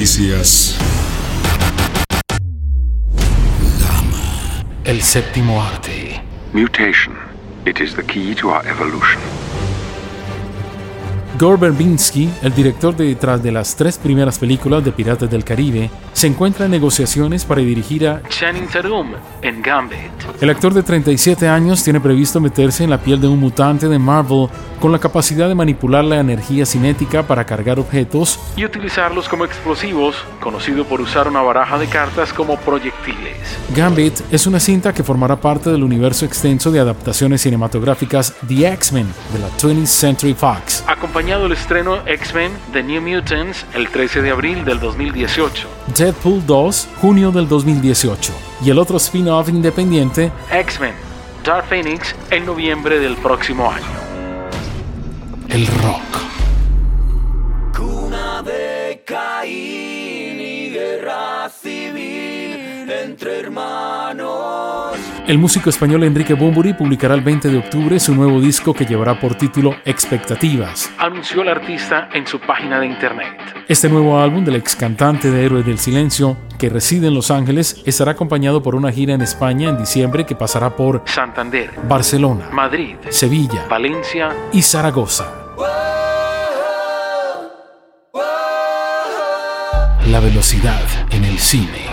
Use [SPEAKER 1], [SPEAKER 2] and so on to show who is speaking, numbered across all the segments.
[SPEAKER 1] Noticias.
[SPEAKER 2] El séptimo arte.
[SPEAKER 3] Mutation. It is the key to our evolution.
[SPEAKER 2] Gore Verbinski, el director detrás de las tres primeras películas de Piratas del Caribe, se encuentra en negociaciones para dirigir a
[SPEAKER 4] Channing Tatum en Gambit.
[SPEAKER 2] El actor de 37 años tiene previsto meterse en la piel de un mutante de Marvel con la capacidad de manipular la energía cinética para cargar objetos
[SPEAKER 4] y utilizarlos como explosivos, conocido por usar una baraja de cartas como proyectiles.
[SPEAKER 2] Gambit es una cinta que formará parte del universo extenso de adaptaciones cinematográficas The X-Men de la 20th Century Fox.
[SPEAKER 4] Acompañado el estreno X-Men The New Mutants el 13 de abril del 2018.
[SPEAKER 2] Deadpool 2, junio del 2018. Y el otro spin-off independiente,
[SPEAKER 4] X-Men Dark Phoenix, en noviembre del próximo año.
[SPEAKER 2] El rock.
[SPEAKER 5] Cuna de Caín y guerra civil entre hermanos.
[SPEAKER 2] El músico español Enrique Bumburi publicará el 20 de octubre su nuevo disco que llevará por título Expectativas.
[SPEAKER 4] Anunció el artista en su página de internet.
[SPEAKER 2] Este nuevo álbum del ex cantante de Héroes del Silencio, que reside en Los Ángeles, estará acompañado por una gira en España en diciembre que pasará por
[SPEAKER 4] Santander,
[SPEAKER 2] Barcelona,
[SPEAKER 4] Madrid,
[SPEAKER 2] Sevilla,
[SPEAKER 4] Valencia
[SPEAKER 2] y Zaragoza. La velocidad en el cine.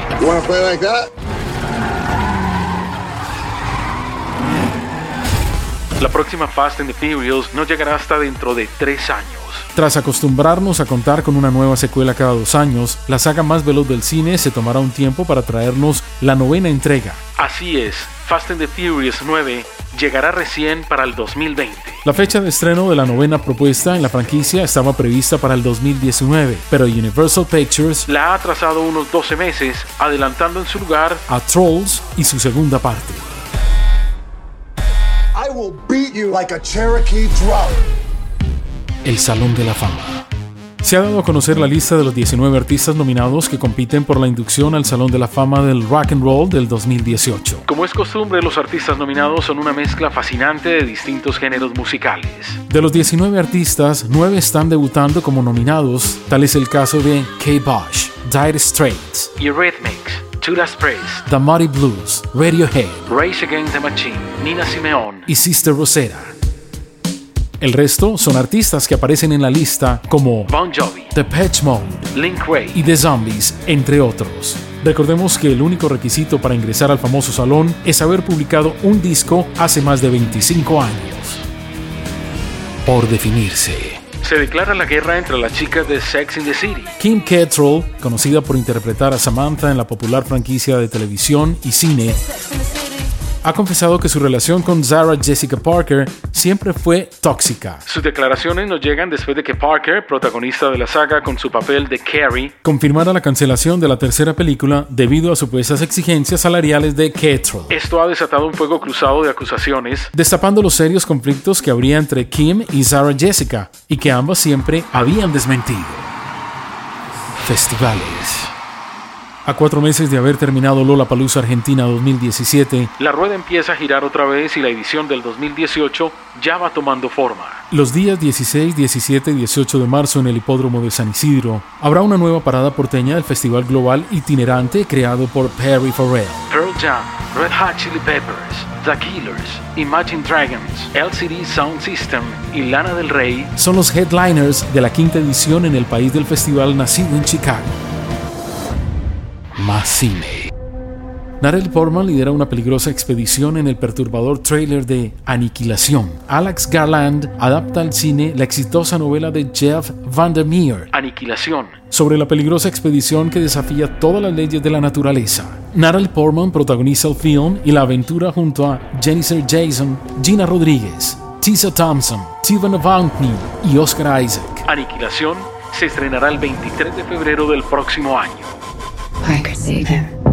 [SPEAKER 4] La próxima Fast and the Furious no llegará hasta dentro de tres años.
[SPEAKER 2] Tras acostumbrarnos a contar con una nueva secuela cada dos años, la saga más veloz del cine se tomará un tiempo para traernos la novena entrega.
[SPEAKER 4] Así es, Fast and the Furious 9 llegará recién para el 2020.
[SPEAKER 2] La fecha de estreno de la novena propuesta en la franquicia estaba prevista para el 2019, pero Universal Pictures
[SPEAKER 4] la ha atrasado unos 12 meses, adelantando en su lugar
[SPEAKER 2] a Trolls y su segunda parte.
[SPEAKER 6] I will beat you like a Cherokee drum.
[SPEAKER 2] El Salón de la Fama. Se ha dado a conocer la lista de los 19 artistas nominados que compiten por la inducción al Salón de la Fama del Rock and Roll del 2018.
[SPEAKER 4] Como es costumbre, los artistas nominados son una mezcla fascinante de distintos géneros musicales.
[SPEAKER 2] De los 19 artistas, 9 están debutando como nominados, tal es el caso de Kate Bush, Dire Straits,
[SPEAKER 4] Eurythmics, Judas Priest,
[SPEAKER 2] The Muddy Blues, Radiohead,
[SPEAKER 4] Rage Against the Machine, Nina Simeón
[SPEAKER 2] y Sister Rosetta. El resto son artistas que aparecen en la lista como
[SPEAKER 4] Bon Jovi,
[SPEAKER 2] The Patch Mode,
[SPEAKER 4] Link Ray
[SPEAKER 2] y The Zombies, entre otros. Recordemos que el único requisito para ingresar al famoso salón es haber publicado un disco hace más de 25 años. Por definirse.
[SPEAKER 4] Se declara la guerra entre las chicas de Sex in the City.
[SPEAKER 2] Kim Cattrall, conocida por interpretar a Samantha en la popular franquicia de televisión y cine, ha confesado que su relación con Sarah Jessica Parker siempre fue tóxica.
[SPEAKER 4] Sus declaraciones nos llegan después de que Parker, protagonista de la saga con su papel de Carrie,
[SPEAKER 2] confirmara la cancelación de la tercera película debido a supuestas exigencias salariales de Cattrall.
[SPEAKER 4] Esto ha desatado un fuego cruzado de acusaciones,
[SPEAKER 2] destapando los serios conflictos que habría entre Kim y Sarah Jessica y que ambas siempre habían desmentido. Festivales. A cuatro meses de haber terminado Lollapalooza Argentina 2017,
[SPEAKER 4] la rueda empieza a girar otra vez y la edición del 2018 ya va tomando forma.
[SPEAKER 2] Los días 16, 17 y 18 de marzo en el hipódromo de San Isidro habrá una nueva parada porteña del festival global itinerante creado por Perry Farrell.
[SPEAKER 4] Pearl Jam, Red Hot Chili Peppers, The Killers, Imagine Dragons, LCD Sound System y Lana del Rey
[SPEAKER 2] son los headliners de la quinta edición en el país del festival nacido en Chicago más cine. Narelle Portman lidera una peligrosa expedición en el perturbador trailer de Aniquilación. Alex Garland adapta al cine la exitosa novela de Jeff Vandermeer,
[SPEAKER 4] Aniquilación,
[SPEAKER 2] sobre la peligrosa expedición que desafía todas las leyes de la naturaleza. Natalie Portman protagoniza el film y la aventura junto a Jennifer Jason, Gina Rodríguez, Tisa Thompson, Steven Avantney y Oscar Isaac.
[SPEAKER 4] Aniquilación se estrenará el 23 de febrero del próximo año.
[SPEAKER 2] Yeah.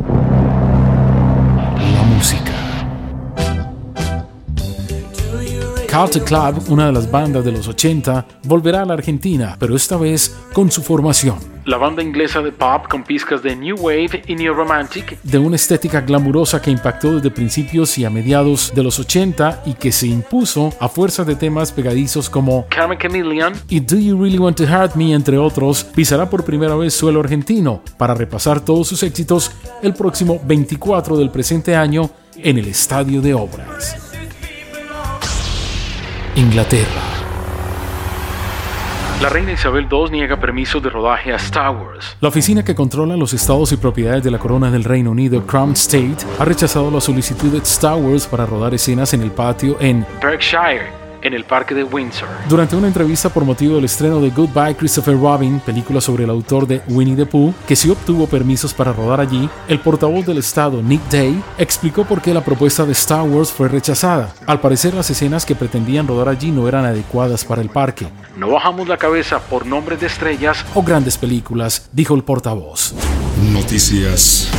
[SPEAKER 2] Carter Club, una de las bandas de los 80, volverá a la Argentina, pero esta vez con su formación.
[SPEAKER 4] La banda inglesa de pop con pizcas de New Wave y New Romantic.
[SPEAKER 2] De una estética glamurosa que impactó desde principios y a mediados de los 80 y que se impuso a fuerza de temas pegadizos como
[SPEAKER 4] Carmen Chameleon
[SPEAKER 2] y Do You Really Want to Hurt Me, entre otros, pisará por primera vez suelo argentino para repasar todos sus éxitos el próximo 24 del presente año en el Estadio de Obras. Inglaterra.
[SPEAKER 4] La reina Isabel II niega permiso de rodaje a Star Wars.
[SPEAKER 2] La oficina que controla los estados y propiedades de la corona del Reino Unido, Crown State, ha rechazado la solicitud de Star Wars para rodar escenas en el patio en
[SPEAKER 4] Berkshire en el parque de Windsor.
[SPEAKER 2] Durante una entrevista por motivo del estreno de Goodbye Christopher Robin, película sobre el autor de Winnie the Pooh, que sí obtuvo permisos para rodar allí, el portavoz del estado, Nick Day, explicó por qué la propuesta de Star Wars fue rechazada. Al parecer las escenas que pretendían rodar allí no eran adecuadas para el parque.
[SPEAKER 4] No bajamos la cabeza por nombres de estrellas
[SPEAKER 2] o grandes películas, dijo el portavoz.
[SPEAKER 1] Noticias